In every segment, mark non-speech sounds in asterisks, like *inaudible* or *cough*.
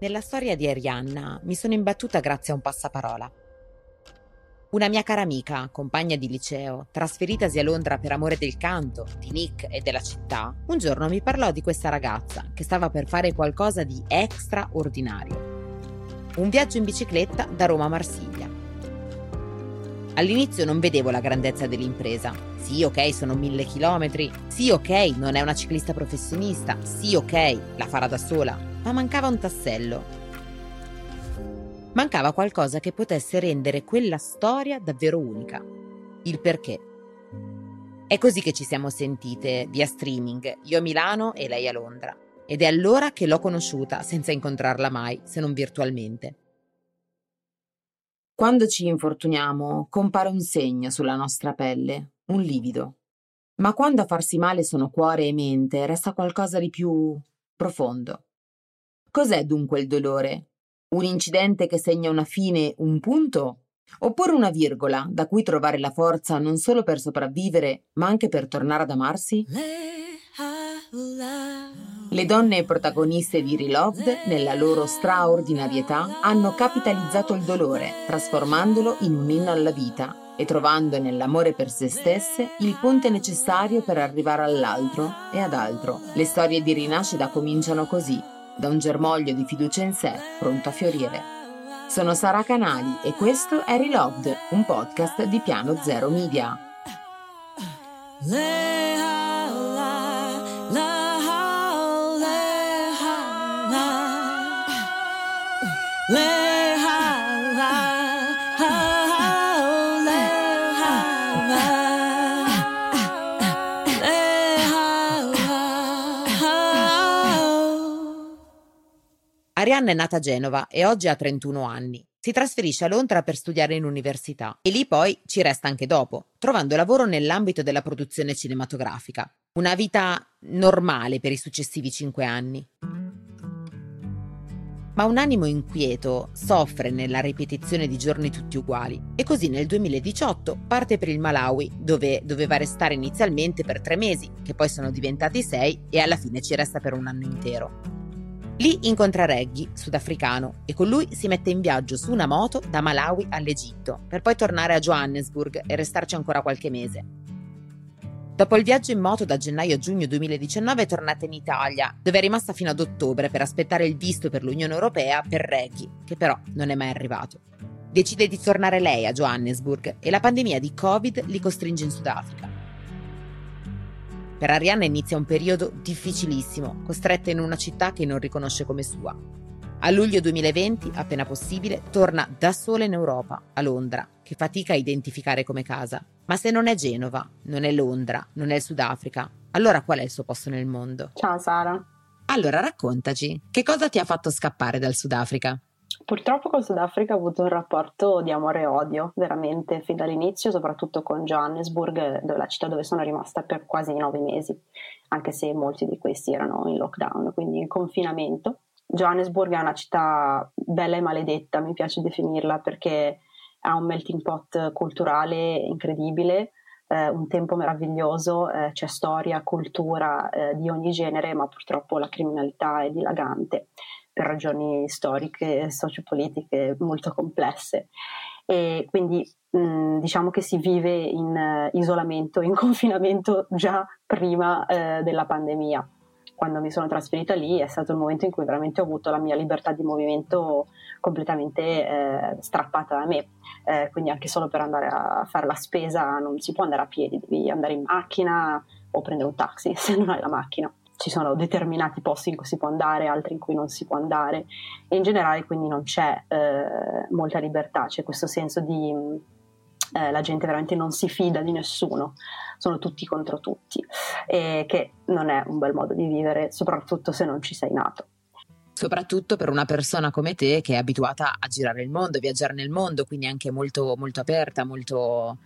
Nella storia di Arianna mi sono imbattuta grazie a un passaparola. Una mia cara amica, compagna di liceo, trasferitasi a Londra per amore del canto, di Nick e della città, un giorno mi parlò di questa ragazza che stava per fare qualcosa di extraordinario. Un viaggio in bicicletta da Roma a Marsiglia. All'inizio non vedevo la grandezza dell'impresa. Sì, ok, sono mille chilometri. Sì, ok, non è una ciclista professionista. Sì, ok, la farà da sola ma mancava un tassello. Mancava qualcosa che potesse rendere quella storia davvero unica. Il perché. È così che ci siamo sentite via streaming, io a Milano e lei a Londra. Ed è allora che l'ho conosciuta senza incontrarla mai, se non virtualmente. Quando ci infortuniamo, compare un segno sulla nostra pelle, un livido. Ma quando a farsi male sono cuore e mente, resta qualcosa di più profondo. Cos'è dunque il dolore? Un incidente che segna una fine, un punto? Oppure una virgola da cui trovare la forza non solo per sopravvivere, ma anche per tornare ad amarsi? Le donne protagoniste di Reloved, nella loro straordinarietà, hanno capitalizzato il dolore, trasformandolo in un inno alla vita e trovando nell'amore per se stesse il ponte necessario per arrivare all'altro e ad altro. Le storie di rinascita cominciano così, da un germoglio di fiducia in sé pronto a fiorire. Sono Sara Canali e questo è Reloved, un podcast di Piano Zero Media. Arianna è nata a Genova e oggi ha 31 anni. Si trasferisce a Londra per studiare in università e lì poi ci resta anche dopo, trovando lavoro nell'ambito della produzione cinematografica. Una vita normale per i successivi cinque anni. Ma un animo inquieto soffre nella ripetizione di giorni tutti uguali e così nel 2018 parte per il Malawi, dove doveva restare inizialmente per tre mesi, che poi sono diventati sei e alla fine ci resta per un anno intero. Lì incontra Reggie, sudafricano, e con lui si mette in viaggio su una moto da Malawi all'Egitto, per poi tornare a Johannesburg e restarci ancora qualche mese. Dopo il viaggio in moto da gennaio a giugno 2019 è tornata in Italia, dove è rimasta fino ad ottobre per aspettare il visto per l'Unione Europea per Reggie, che però non è mai arrivato. Decide di tornare lei a Johannesburg e la pandemia di Covid li costringe in Sudafrica. Per Arianna inizia un periodo difficilissimo, costretta in una città che non riconosce come sua. A luglio 2020, appena possibile, torna da sola in Europa, a Londra, che fatica a identificare come casa. Ma se non è Genova, non è Londra, non è il Sudafrica, allora qual è il suo posto nel mondo? Ciao Sara. Allora raccontaci, che cosa ti ha fatto scappare dal Sudafrica? Purtroppo col Sudafrica ho avuto un rapporto di amore e odio, veramente, fin dall'inizio, soprattutto con Johannesburg, la città dove sono rimasta per quasi nove mesi, anche se molti di questi erano in lockdown, quindi in confinamento. Johannesburg è una città bella e maledetta, mi piace definirla, perché ha un melting pot culturale incredibile, eh, un tempo meraviglioso, eh, c'è storia, cultura eh, di ogni genere, ma purtroppo la criminalità è dilagante per ragioni storiche sociopolitiche molto complesse. E quindi mh, diciamo che si vive in uh, isolamento, in *laughs* confinamento già prima uh, della pandemia. Quando mi sono trasferita lì è stato il momento in cui veramente ho avuto la mia libertà di movimento completamente eh, strappata da me. Quindi anche solo per andare a fare la spesa non si può andare a piedi, devi andare in macchina o prendere un taxi *laughs* se non hai la macchina ci sono determinati posti in cui si può andare, altri in cui non si può andare e in generale quindi non c'è eh, molta libertà, c'è questo senso di eh, la gente veramente non si fida di nessuno, sono tutti contro tutti e che non è un bel modo di vivere, soprattutto se non ci sei nato. Soprattutto per una persona come te che è abituata a girare il mondo, viaggiare nel mondo, quindi anche molto, molto aperta, molto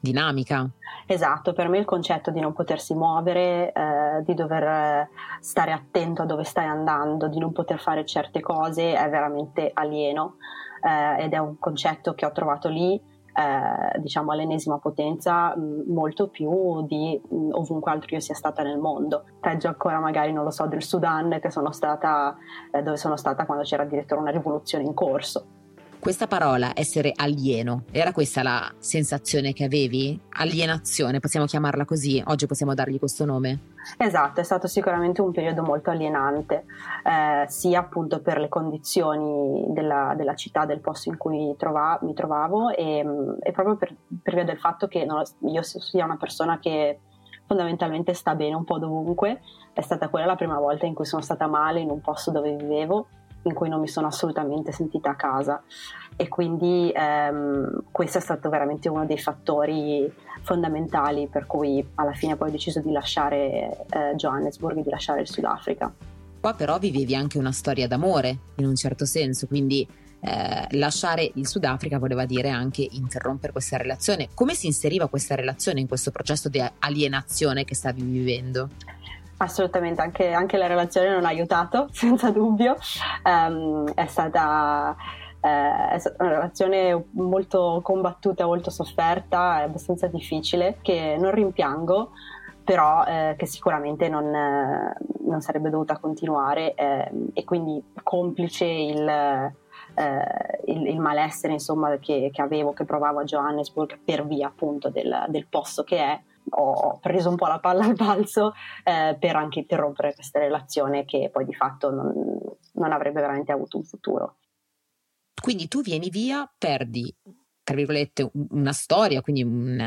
dinamica. Esatto, per me il concetto di non potersi muovere, eh, di dover stare attento a dove stai andando, di non poter fare certe cose è veramente alieno eh, ed è un concetto che ho trovato lì eh, diciamo all'ennesima potenza molto più di mh, ovunque altro io sia stata nel mondo. Peggio ancora magari, non lo so, del Sudan sono stata, eh, dove sono stata quando c'era addirittura una rivoluzione in corso. Questa parola, essere alieno, era questa la sensazione che avevi? Alienazione, possiamo chiamarla così? Oggi possiamo dargli questo nome? Esatto, è stato sicuramente un periodo molto alienante, eh, sia appunto per le condizioni della, della, città, del posto in cui trova, mi trovavo e, e proprio per, per, via del fatto che no, io sia una persona che fondamentalmente sta bene un po' dovunque, è stata quella la prima volta in cui sono stata male in un posto dove vivevo in cui non mi sono assolutamente sentita a casa e quindi ehm, questo è stato veramente uno dei fattori fondamentali per cui alla fine poi ho deciso di lasciare eh, Johannesburg e di lasciare il Sudafrica. Qua però vivevi anche una storia d'amore in un certo senso, quindi eh, lasciare il Sudafrica voleva dire anche interrompere questa relazione. Come si inseriva questa relazione in questo processo di alienazione che stavi vivendo? Assolutamente, anche, anche, la relazione non ha aiutato, *laughs* senza dubbio. Um, è, stata, eh, è una relazione molto combattuta, molto sofferta, abbastanza difficile, che non rimpiango, però eh, che sicuramente non, eh, non, sarebbe dovuta continuare eh, e quindi complice il, eh, il, il malessere insomma, che, che, avevo, che provavo a Johannesburg per via appunto del, del posto che è ho preso un po' la palla al balzo eh, per anche interrompere questa relazione che poi di fatto non, non, avrebbe veramente avuto un futuro. Quindi tu vieni via, perdi, tra virgolette, una storia, quindi un,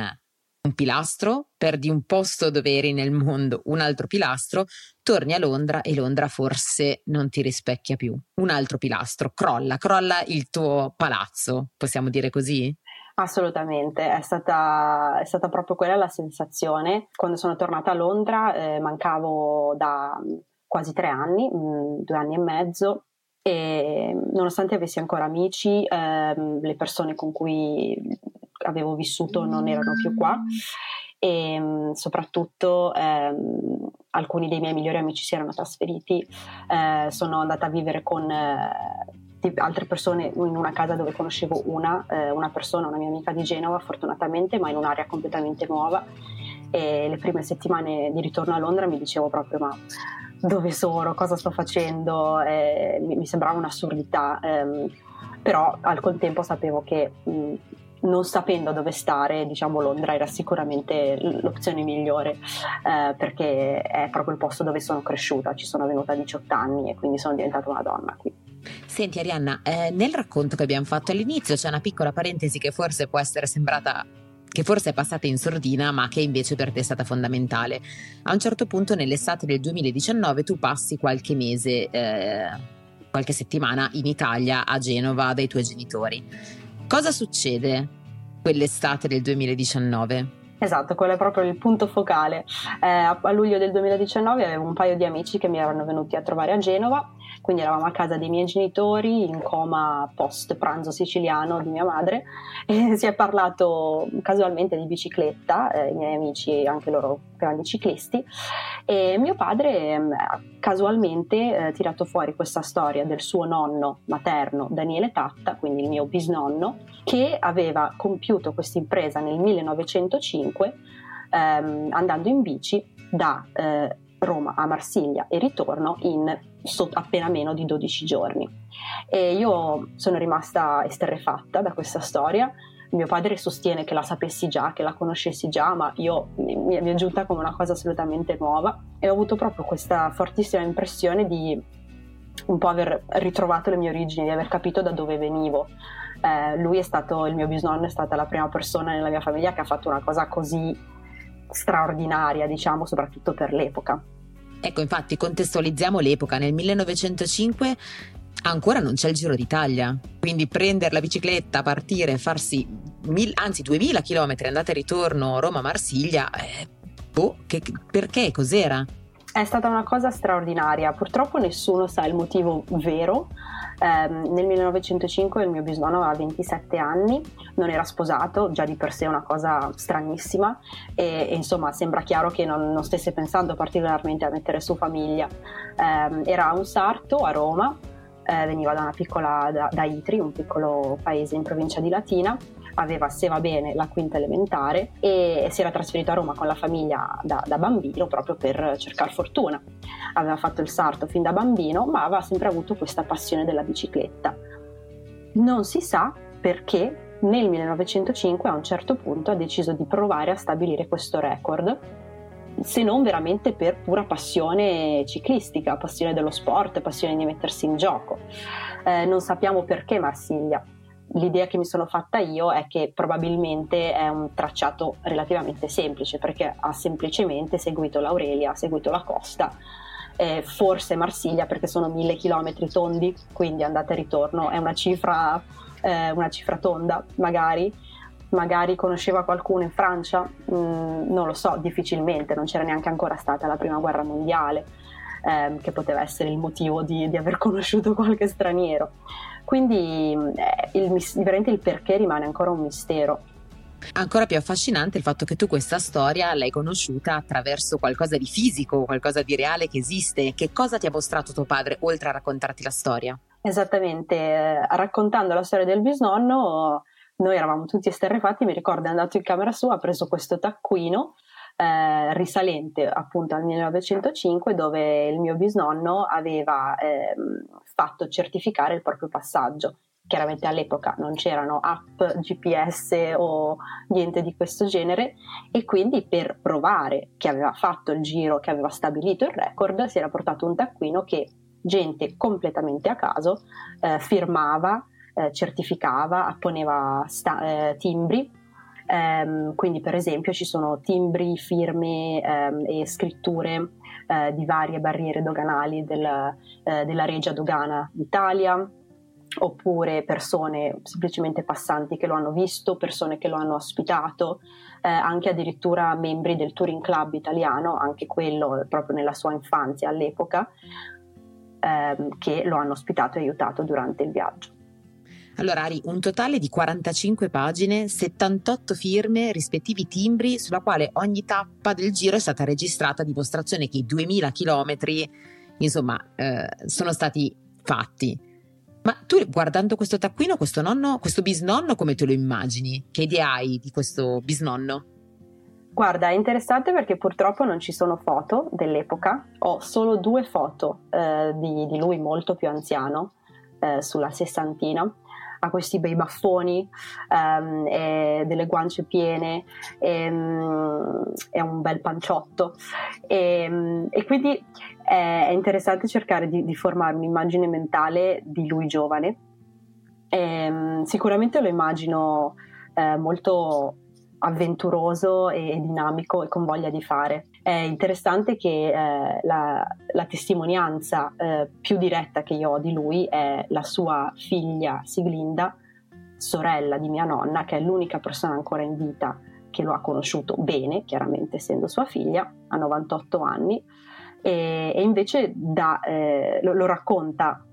un pilastro, perdi un posto dove eri nel mondo, un altro pilastro, torni a Londra e Londra forse non ti rispecchia più. Un altro pilastro, crolla, crolla il tuo palazzo, possiamo dire così? Assolutamente, è stata, è stata, proprio quella la sensazione. Quando sono tornata a Londra eh, mancavo da quasi tre anni, mh, mm, due anni e mezzo, e nonostante avessi ancora amici, ehm, le persone con cui avevo vissuto non erano più qua e mh, soprattutto ehm, alcuni dei miei migliori amici si erano trasferiti, eh, sono andata a vivere con... Eh, altre persone in una casa dove conoscevo una, eh, una persona, una mia amica di Genova fortunatamente, ma in un'area completamente nuova. E le prime settimane di ritorno a Londra mi dicevo proprio ma dove sono, cosa sto facendo, eh, mi, mi, sembrava un'assurdità, ehm, però al contempo sapevo che mh, non sapendo dove stare, diciamo Londra era sicuramente l'opzione migliore eh, perché è proprio il posto dove sono cresciuta, ci sono venuta a 18 anni e quindi sono diventata una donna qui. Senti Arianna, eh, nel racconto che abbiamo fatto all'inizio c'è una piccola parentesi che forse può essere sembrata che forse è passata in sordina, ma che invece per te è stata fondamentale. A un certo punto, nell'estate del 2019, tu passi qualche mese, eh, qualche settimana in Italia, a Genova, dai tuoi genitori. Cosa succede quell'estate del 2019? Esatto, quello è proprio il punto focale. Eh, a luglio del 2019 avevo un paio di amici che mi erano venuti a trovare a Genova quindi eravamo a casa dei miei genitori in coma post pranzo siciliano di mia madre e *laughs* si è parlato casualmente di bicicletta, eh, i miei amici anche loro grandi ciclisti e mio padre ha eh, casualmente eh, tirato fuori questa storia del suo nonno materno Daniele Tatta, quindi il mio bisnonno, che aveva compiuto questa impresa nel 1905 ehm, andando in bici da eh, Roma a Marsiglia e ritorno in appena meno di 12 giorni. E io sono rimasta esterrefatta da questa storia. Mio padre sostiene che la sapessi già, che la conoscessi già, ma io mi, è giunta come una cosa assolutamente nuova e ho avuto proprio questa fortissima impressione di un po' aver ritrovato le mie origini, di aver capito da dove venivo. Eh, lui è stato, il mio bisnonno è stata la prima persona nella mia famiglia che ha fatto una cosa così straordinaria, diciamo, soprattutto per l'epoca. Ecco, infatti, contestualizziamo l'epoca. Nel 1905 ancora non c'è il Giro d'Italia, quindi prendere la bicicletta, partire, farsi mil, anzi 2000 km andata e ritorno Roma-Marsiglia, eh, boh, che, perché? Cos'era? È stata una cosa straordinaria, purtroppo nessuno sa il motivo vero. Eh, nel 1905 il mio bisnonno aveva 27 anni, non era sposato, già di per sé una cosa stranissima e, e insomma sembra chiaro che non, non, stesse pensando particolarmente a mettere su famiglia. Eh, era un sarto a Roma, eh, veniva da una piccola, da, da Itri, un piccolo paese in provincia di Latina aveva, se va bene, la quinta elementare e si era trasferito a Roma con la famiglia da, da bambino proprio per cercare fortuna. Aveva fatto il sarto fin da bambino, ma aveva sempre avuto questa passione della bicicletta. Non si sa perché nel 1905 a un certo punto ha deciso di provare a stabilire questo record se non veramente per pura passione ciclistica, passione dello sport, passione di mettersi in gioco. Eh, non sappiamo perché Marsiglia. L'idea che mi sono fatta io è che probabilmente è un tracciato relativamente semplice perché ha semplicemente seguito l'Aurelia, ha seguito la costa, eh, forse Marsiglia perché sono mille chilometri tondi, quindi andata e ritorno è una cifra, eh, una cifra tonda magari magari conosceva qualcuno in Francia, mm, non lo so, difficilmente, non c'era neanche ancora stata la prima guerra mondiale, ehm, che poteva essere il motivo di, di, aver *laughs* conosciuto qualche straniero. Quindi eh, il, veramente il perché rimane ancora un mistero. Ancora più affascinante il fatto che tu questa storia l'hai conosciuta attraverso qualcosa di fisico, qualcosa di reale che esiste. Che cosa ti ha mostrato tuo padre oltre a raccontarti la storia? Esattamente, eh, raccontando la storia del bisnonno noi eravamo tutti esterrefatti, mi ricordo è andato in camera sua, ha preso questo taccuino eh, risalente appunto al 1905 dove il mio bisnonno aveva eh, fatto certificare il proprio passaggio. Chiaramente all'epoca non c'erano app GPS o niente di questo genere e quindi per provare che aveva fatto il giro, che aveva stabilito il record, si era portato un taccuino che gente completamente a caso eh, firmava eh, certificava, apponeva sta- eh, timbri. Um, quindi per esempio ci sono timbri, firme um, e scritture uh, di varie barriere doganali del, uh, della Regia Dogana d'Italia, oppure persone semplicemente passanti che lo hanno visto, persone che lo hanno ospitato, eh, anche addirittura membri del Touring Club italiano, anche quello proprio nella sua infanzia all'epoca, ehm, che lo hanno ospitato e aiutato durante il viaggio. Allora, Ari, un totale di 45 pagine, 78 firme, rispettivi timbri, sulla quale ogni tappa del giro è stata registrata, dimostrazione che i 2000 chilometri, insomma, eh, sono stati fatti. Ma tu guardando questo taccuino, questo nonno, questo bisnonno, come te lo immagini? Che idea hai di questo bisnonno? Guarda, è interessante perché purtroppo non ci sono foto dell'epoca, ho solo due foto eh, di, di, lui molto più anziano, eh, sulla sessantina, ha questi bei baffoni, um, delle guance piene, e, um, è un bel panciotto e, um, e quindi è, è, interessante cercare di, di, formare un'immagine mentale di lui giovane. E, sicuramente lo immagino eh, molto avventuroso e dinamico e con voglia di fare. È interessante che eh, la, la, testimonianza eh, più diretta che io ho di lui è la sua figlia Siglinda, sorella di mia nonna, che è l'unica persona ancora in vita che lo ha conosciuto bene, chiaramente essendo sua figlia, ha 98 anni, e, e invece da, eh, lo, lo racconta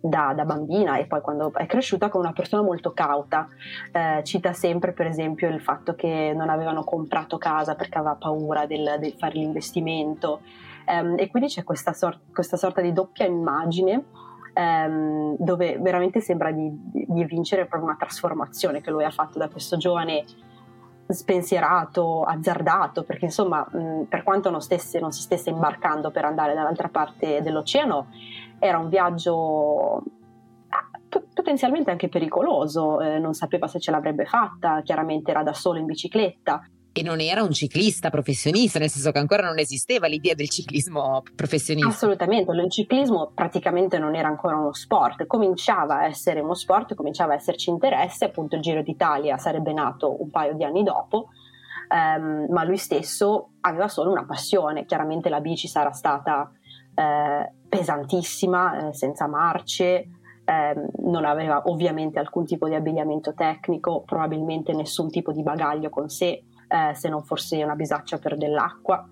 da, da, bambina e poi quando è cresciuta con una persona molto cauta. Eh, cita sempre per esempio il fatto che non avevano comprato casa perché aveva paura del, del fare l'investimento eh, e quindi c'è questa, sor- questa, sorta di doppia immagine ehm, dove veramente sembra di, di vincere proprio una trasformazione che lui ha fatto da questo giovane spensierato, azzardato, perché insomma, mh, per quanto non, stesse, non si stesse imbarcando per andare dall'altra parte dell'oceano, era un viaggio p- potenzialmente anche pericoloso, eh, non sapeva se ce l'avrebbe fatta, chiaramente era da solo in bicicletta. E non era un ciclista professionista, nel senso che ancora non esisteva l'idea del ciclismo professionista. Assolutamente, il ciclismo praticamente non era ancora uno sport, cominciava a essere uno sport, cominciava a esserci interesse, appunto il Giro d'Italia sarebbe nato un paio di anni dopo, ehm, ma lui stesso aveva solo una passione, chiaramente la bici sarà stata eh, pesantissima, eh, senza marce, eh, non aveva ovviamente alcun tipo di abbigliamento tecnico, probabilmente nessun tipo di bagaglio con sé, eh, se non forse una bisaccia per dell'acqua.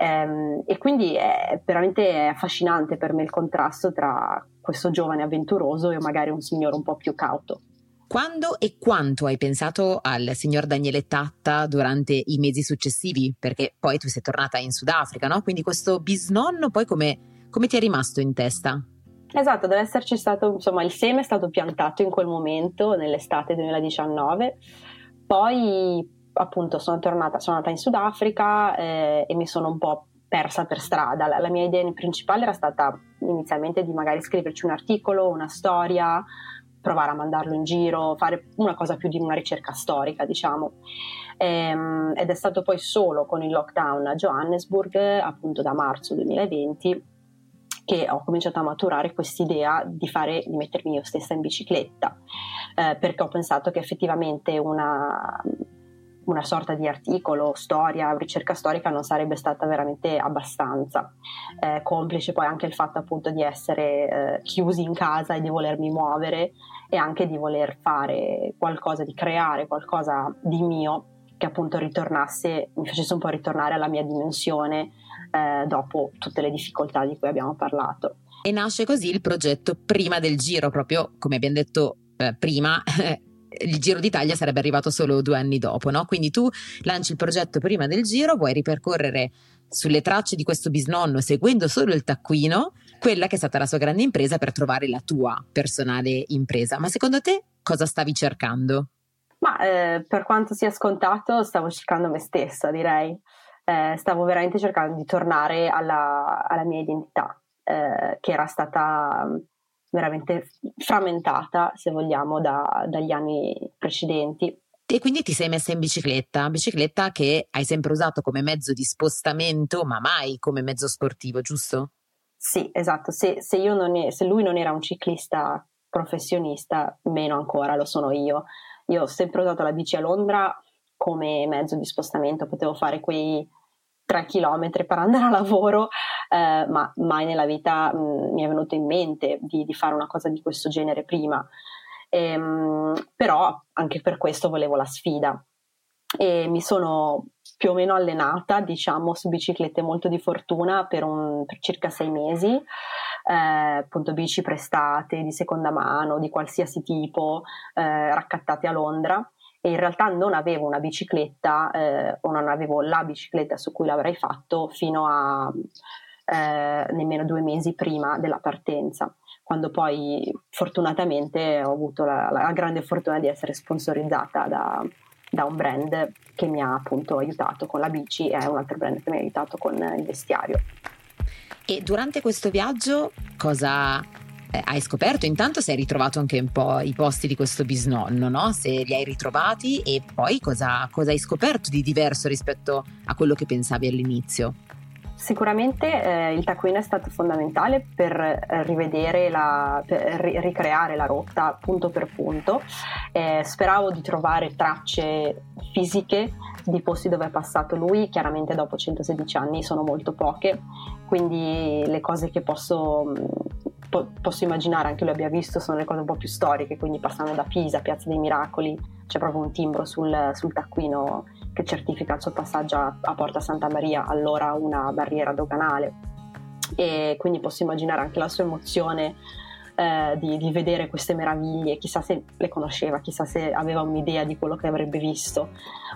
Ehm, e quindi è veramente affascinante per me il contrasto tra questo giovane avventuroso e magari un signore un po' più cauto. Quando e quanto hai pensato al signor Daniele Tatta durante i mesi successivi? Perché poi tu sei tornata in Sudafrica, no? Quindi questo bisnonno poi come, come ti è rimasto in testa? Esatto, deve esserci stato, insomma, il seme è stato piantato in quel momento, nell'estate 2019. Poi, appunto, sono tornata, sono andata in Sudafrica eh, e mi sono un po' persa per strada. La, la, mia idea principale era stata inizialmente di magari scriverci un articolo, una storia, provare a mandarlo in giro, fare una cosa più di una ricerca storica, diciamo. Ehm, ed è stato poi solo con il lockdown a Johannesburg, appunto da marzo 2020, che ho cominciato a maturare quest'idea di, fare, di mettermi io stessa in bicicletta, eh, perché ho pensato che effettivamente una, una sorta di articolo, storia, ricerca storica non sarebbe stata veramente abbastanza, eh, complice poi anche il fatto appunto di essere eh, chiusi in casa e di volermi muovere e anche di voler fare qualcosa, di creare qualcosa di mio che appunto ritornasse, mi facesse un po' ritornare alla mia dimensione eh, dopo tutte le difficoltà di cui abbiamo parlato. E nasce così il progetto prima del giro, proprio come abbiamo detto eh, prima. *laughs* il Giro d'Italia sarebbe arrivato solo due anni dopo, no? Quindi tu lanci il progetto prima del giro, vuoi ripercorrere sulle tracce di questo bisnonno, seguendo solo il taccuino, quella che è stata la sua grande impresa per trovare la tua personale impresa. Ma secondo te cosa stavi cercando? Ma eh, per quanto sia scontato, stavo cercando me stessa, direi eh, stavo veramente cercando di tornare alla, alla mia identità, eh, che era stata veramente frammentata, se vogliamo, da, dagli anni precedenti. E quindi ti sei messa in bicicletta, bicicletta che hai sempre usato come mezzo di spostamento, ma mai come mezzo sportivo, giusto? Sì, esatto. Se, se, è, se lui non era un ciclista professionista, meno ancora lo sono io. Io ho sempre usato la bici a Londra come mezzo di spostamento, potevo fare quei 3 km per andare a lavoro, eh, ma mai nella vita mh, mm, mi è venuto in mente di, di, fare una cosa di questo genere prima. E, ehm, mh, però anche per questo volevo la sfida e mi sono più o meno allenata, diciamo, su biciclette molto di fortuna per, un, per circa sei mesi, eh, appunto bici prestate di seconda mano, di qualsiasi tipo, eh, raccattate a Londra e in realtà non avevo una bicicletta eh, o non avevo la bicicletta su cui l'avrei fatto fino a eh, nemmeno due mesi prima della partenza, quando poi fortunatamente ho avuto la, la grande fortuna di essere sponsorizzata da, da, un brand che mi ha appunto aiutato con la bici e un altro brand che mi ha aiutato con il vestiario. E durante questo viaggio cosa eh, hai scoperto intanto se hai ritrovato anche un po' i posti di questo bisnonno, no? se li hai ritrovati e poi cosa, cosa hai scoperto di diverso rispetto a quello che pensavi all'inizio. Sicuramente eh, il taccuino è stato fondamentale per eh, rivedere la, per ricreare la rotta punto per punto. Eh, speravo di trovare tracce fisiche di posti dove è passato lui, chiaramente dopo 116 anni sono molto poche, quindi le cose che posso po- posso immaginare anche lui abbia visto sono le cose un po' più storiche, quindi passando da Pisa, Piazza dei Miracoli, c'è proprio un timbro sul, sul taccuino che certifica il suo passaggio a, a Porta Santa Maria, allora una barriera doganale. E quindi posso immaginare anche la sua emozione eh, di, di, vedere queste meraviglie, chissà se le conosceva, chissà se aveva un'idea di quello che avrebbe visto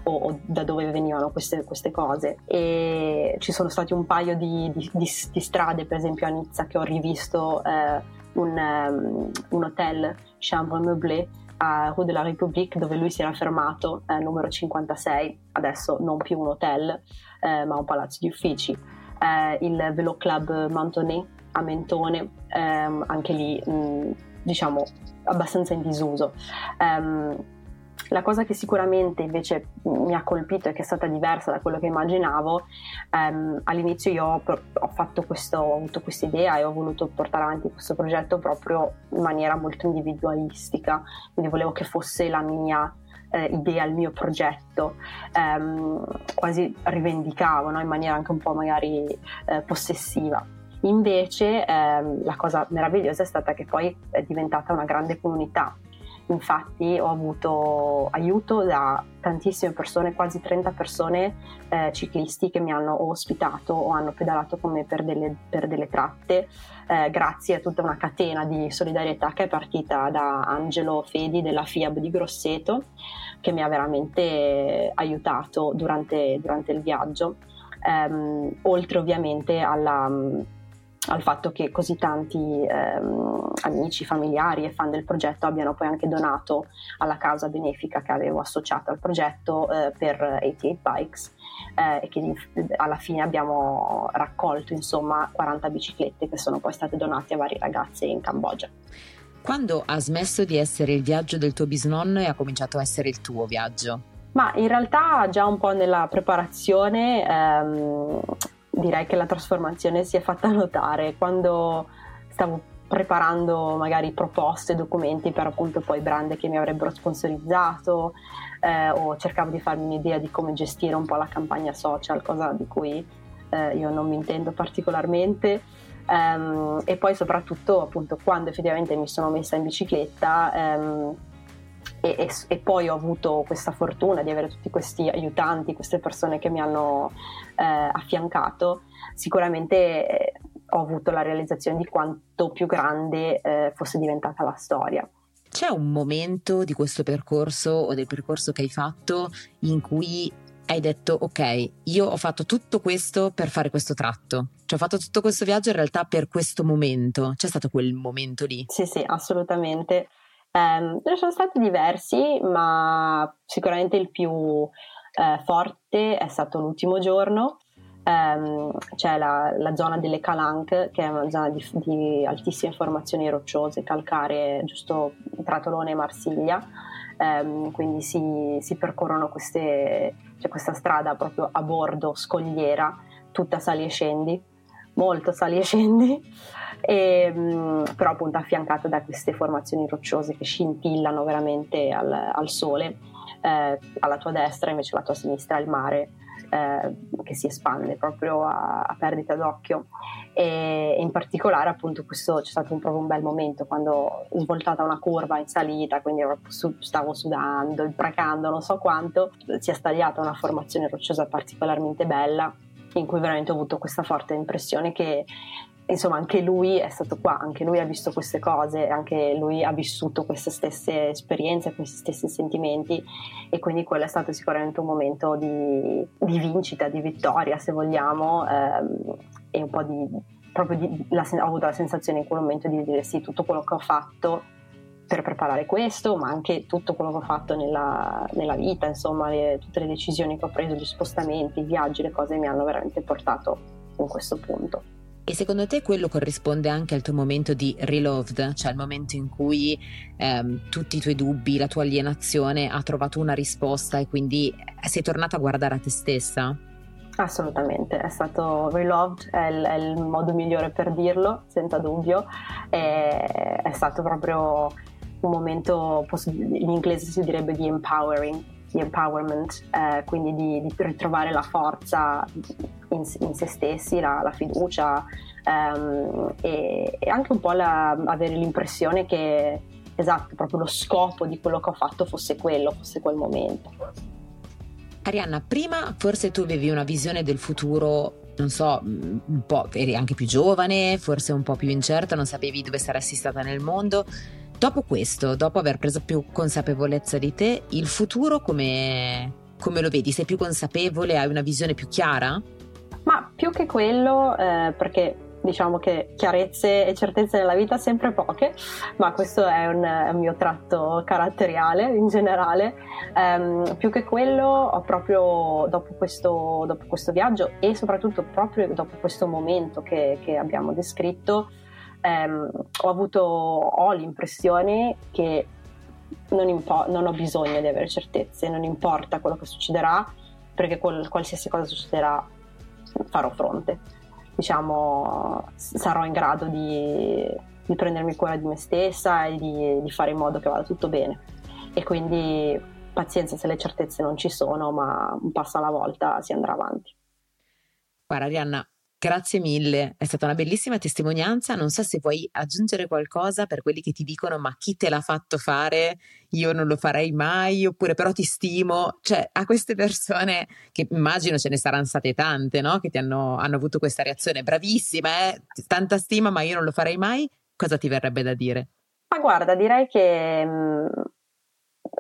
o, o da dove venivano queste, queste, cose. E ci sono stati un paio di, di, di strade, per esempio a Nizza, che ho rivisto eh, un, um, un, hotel Chambre Meublé a Rue de la République dove lui si era fermato, eh, numero 56, adesso non più un hotel eh, ma un palazzo di uffici. Eh, il Velo Club Mantonet a Mentone, ehm, anche lì mh, diciamo abbastanza in disuso. Um, la cosa che sicuramente invece mi ha colpito e che è stata diversa da quello che immaginavo, um, all'inizio io ho, ho, questo, ho avuto questa idea e ho voluto portare avanti questo progetto proprio in maniera molto individualistica, quindi volevo che fosse la mia eh, idea, il mio progetto, um, quasi rivendicavo no? in maniera anche un po' magari eh, possessiva. Invece ehm, la cosa meravigliosa è stata che poi è diventata una grande comunità. Infatti ho avuto aiuto da tantissime persone, quasi 30 persone eh, ciclisti che mi hanno ospitato o hanno pedalato con me per delle, per delle tratte, eh, grazie a tutta una catena di solidarietà che è partita da Angelo Fedi della FIAB di Grosseto, che mi ha veramente aiutato durante, durante il viaggio, ehm, oltre ovviamente alla al fatto che così tanti ehm, amici, familiari e fan del progetto abbiano poi anche donato alla causa benefica che avevo associato al progetto eh, per 88 Bikes eh, e che alla fine abbiamo raccolto insomma 40 biciclette che sono poi state donate a varie ragazze in Cambogia. Quando ha smesso di essere il viaggio del tuo bisnonno e ha cominciato a essere il tuo viaggio? Ma in realtà già un po' nella preparazione ehm, direi che la trasformazione si è fatta notare quando stavo preparando magari proposte, documenti per appunto poi brand che mi avrebbero sponsorizzato eh, o cercavo di farmi un'idea di come gestire un po' la campagna social, cosa di cui eh, io non mi intendo particolarmente. Um, e poi soprattutto appunto quando effettivamente mi sono messa in bicicletta um, e, e, e, poi ho avuto questa fortuna di avere tutti questi aiutanti, queste persone che mi hanno eh, affiancato, sicuramente eh, ho avuto la realizzazione di quanto più grande eh, fosse diventata la storia. C'è un momento di questo percorso o del percorso che hai fatto in cui hai detto ok, io ho fatto tutto questo per fare questo tratto, cioè ho fatto tutto questo viaggio in realtà per questo momento, c'è stato quel momento lì? Sì, sì, assolutamente. Um, ne sono stati diversi, ma sicuramente il più uh, forte è stato l'ultimo giorno. Um, c'è la, la, zona delle Calanque, che è una zona di, di altissime formazioni rocciose, calcaree, giusto tra Tolone e Marsiglia. Um, quindi si, si percorrono queste, c'è questa strada proprio a bordo, scogliera, tutta sali e scendi, molto sali e scendi e, mm, però appunto affiancata da queste formazioni rocciose che scintillano veramente al, al sole. Eh, alla tua destra invece alla tua sinistra il mare eh, che si espande proprio a, a perdita d'occhio e, in particolare appunto questo c'è stato un, proprio un bel momento quando svoltata una curva in salita quindi su, stavo sudando, imprecando non so quanto si è stagliata una formazione rocciosa particolarmente bella in cui veramente ho avuto questa forte impressione che insomma anche lui è stato qua, anche lui ha visto queste cose, anche lui ha vissuto queste stesse esperienze, questi stessi sentimenti e quindi quello è stato sicuramente un momento di, di vincita, di vittoria se vogliamo ehm, e un po' di proprio di, la, ho avuto la sensazione in quel momento di dire sì, tutto quello che ho fatto per preparare questo, ma anche tutto quello che ho fatto nella, nella vita, insomma, le, tutte le decisioni che ho preso, gli spostamenti, i viaggi, le cose mi hanno veramente portato in questo punto. E secondo te quello corrisponde anche al tuo momento di reloved, cioè il momento in cui ehm, tutti i tuoi dubbi, la tua alienazione ha trovato una risposta e quindi sei tornata a guardare a te stessa? Assolutamente, è stato reloved, è il, è il modo migliore per dirlo, senza dubbio. È, è stato proprio un momento, in inglese si direbbe di empowering, di empowerment, eh, quindi di, di, ritrovare la forza in, in se stessi, la, la fiducia ehm, e, e, anche un po' la, avere l'impressione che esatto, proprio lo scopo di quello che ho fatto fosse quello, fosse quel momento. Arianna, prima forse tu avevi una visione del futuro non so, un po', eri anche più giovane, forse un po' più incerta, non sapevi dove saresti stata nel mondo. Dopo questo, dopo aver preso più consapevolezza di te, il futuro come, come lo vedi? Sei più consapevole? Hai una visione più chiara? Ma più che quello, eh, perché diciamo che chiarezze e certezze nella vita sempre poche, ma questo è un, è un mio tratto caratteriale in generale. Um, più che quello, proprio dopo questo, dopo questo, viaggio e soprattutto proprio dopo questo momento che, che abbiamo descritto, ehm, ho avuto ho l'impressione che non, impo- non, ho bisogno di avere certezze, non importa quello che succederà, perché qual- qualsiasi cosa succederà farò fronte. Diciamo, sarò in grado di, di prendermi cura di me stessa e di, di, fare in modo che vada tutto bene. E quindi pazienza se le certezze non ci sono, ma un passo alla volta si andrà avanti. Guarda Arianna, Grazie mille, è stata una bellissima testimonianza. Non so se vuoi aggiungere qualcosa per quelli che ti dicono ma chi te l'ha fatto fare? Io non lo farei mai, oppure però ti stimo. Cioè, a queste persone, che immagino ce ne saranno state tante, no? Che ti hanno, hanno avuto questa reazione, bravissima, eh? tanta stima, ma io non lo farei mai. Cosa ti verrebbe da dire? Ma guarda, direi che mm,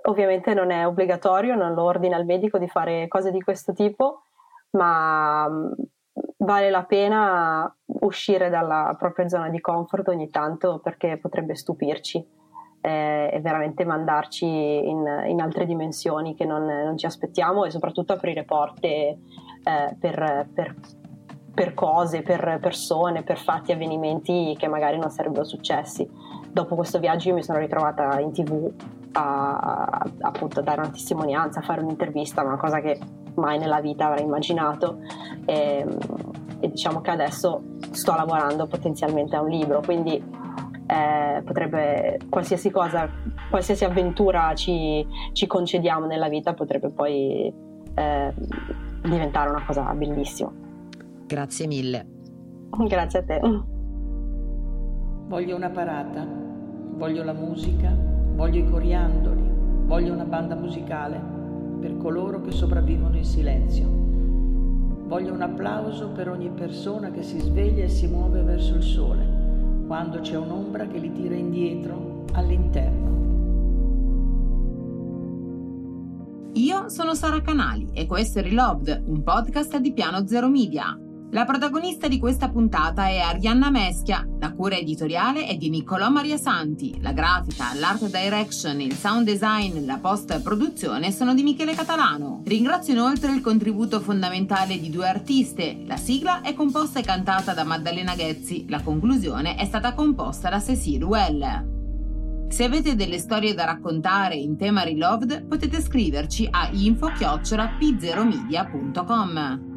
ovviamente non è obbligatorio, non lo ordina il medico di fare cose di questo tipo, ma mm, vale la pena uscire dalla propria zona di comfort ogni tanto perché potrebbe stupirci eh, e veramente mandarci in, in altre dimensioni che non, non, ci aspettiamo e soprattutto aprire porte eh, per, per, per, cose, per persone, per fatti, avvenimenti che magari non sarebbero successi. Dopo questo viaggio io mi sono ritrovata in tv a, appunto a dare una testimonianza, a fare un'intervista, una cosa che mai nella vita avrei immaginato e, e diciamo che adesso sto lavorando potenzialmente a un libro, quindi eh, potrebbe qualsiasi cosa, qualsiasi avventura ci, ci, concediamo nella vita potrebbe poi eh, diventare una cosa bellissima. Grazie mille. Grazie a te. Voglio una parata, voglio la musica, voglio i coriandoli, voglio una banda musicale per coloro che sopravvivono in silenzio. Voglio un applauso per ogni persona che si sveglia e si muove verso il sole quando c'è un'ombra che li tira indietro all'interno. Io sono Sara Canali e questo è Reloved, un podcast di Piano Zero Media. La protagonista di questa puntata è Arianna Meschia, la cura editoriale è di Niccolò Maria Santi, la grafica, l'art direction, il sound design, la post-produzione sono di Michele Catalano. Ringrazio inoltre il contributo fondamentale di due artiste, la sigla è composta e cantata da Maddalena Ghezzi, la conclusione è stata composta da Cecile Well. Se avete delle storie da raccontare in tema Reloved potete scriverci a info-p0media.com.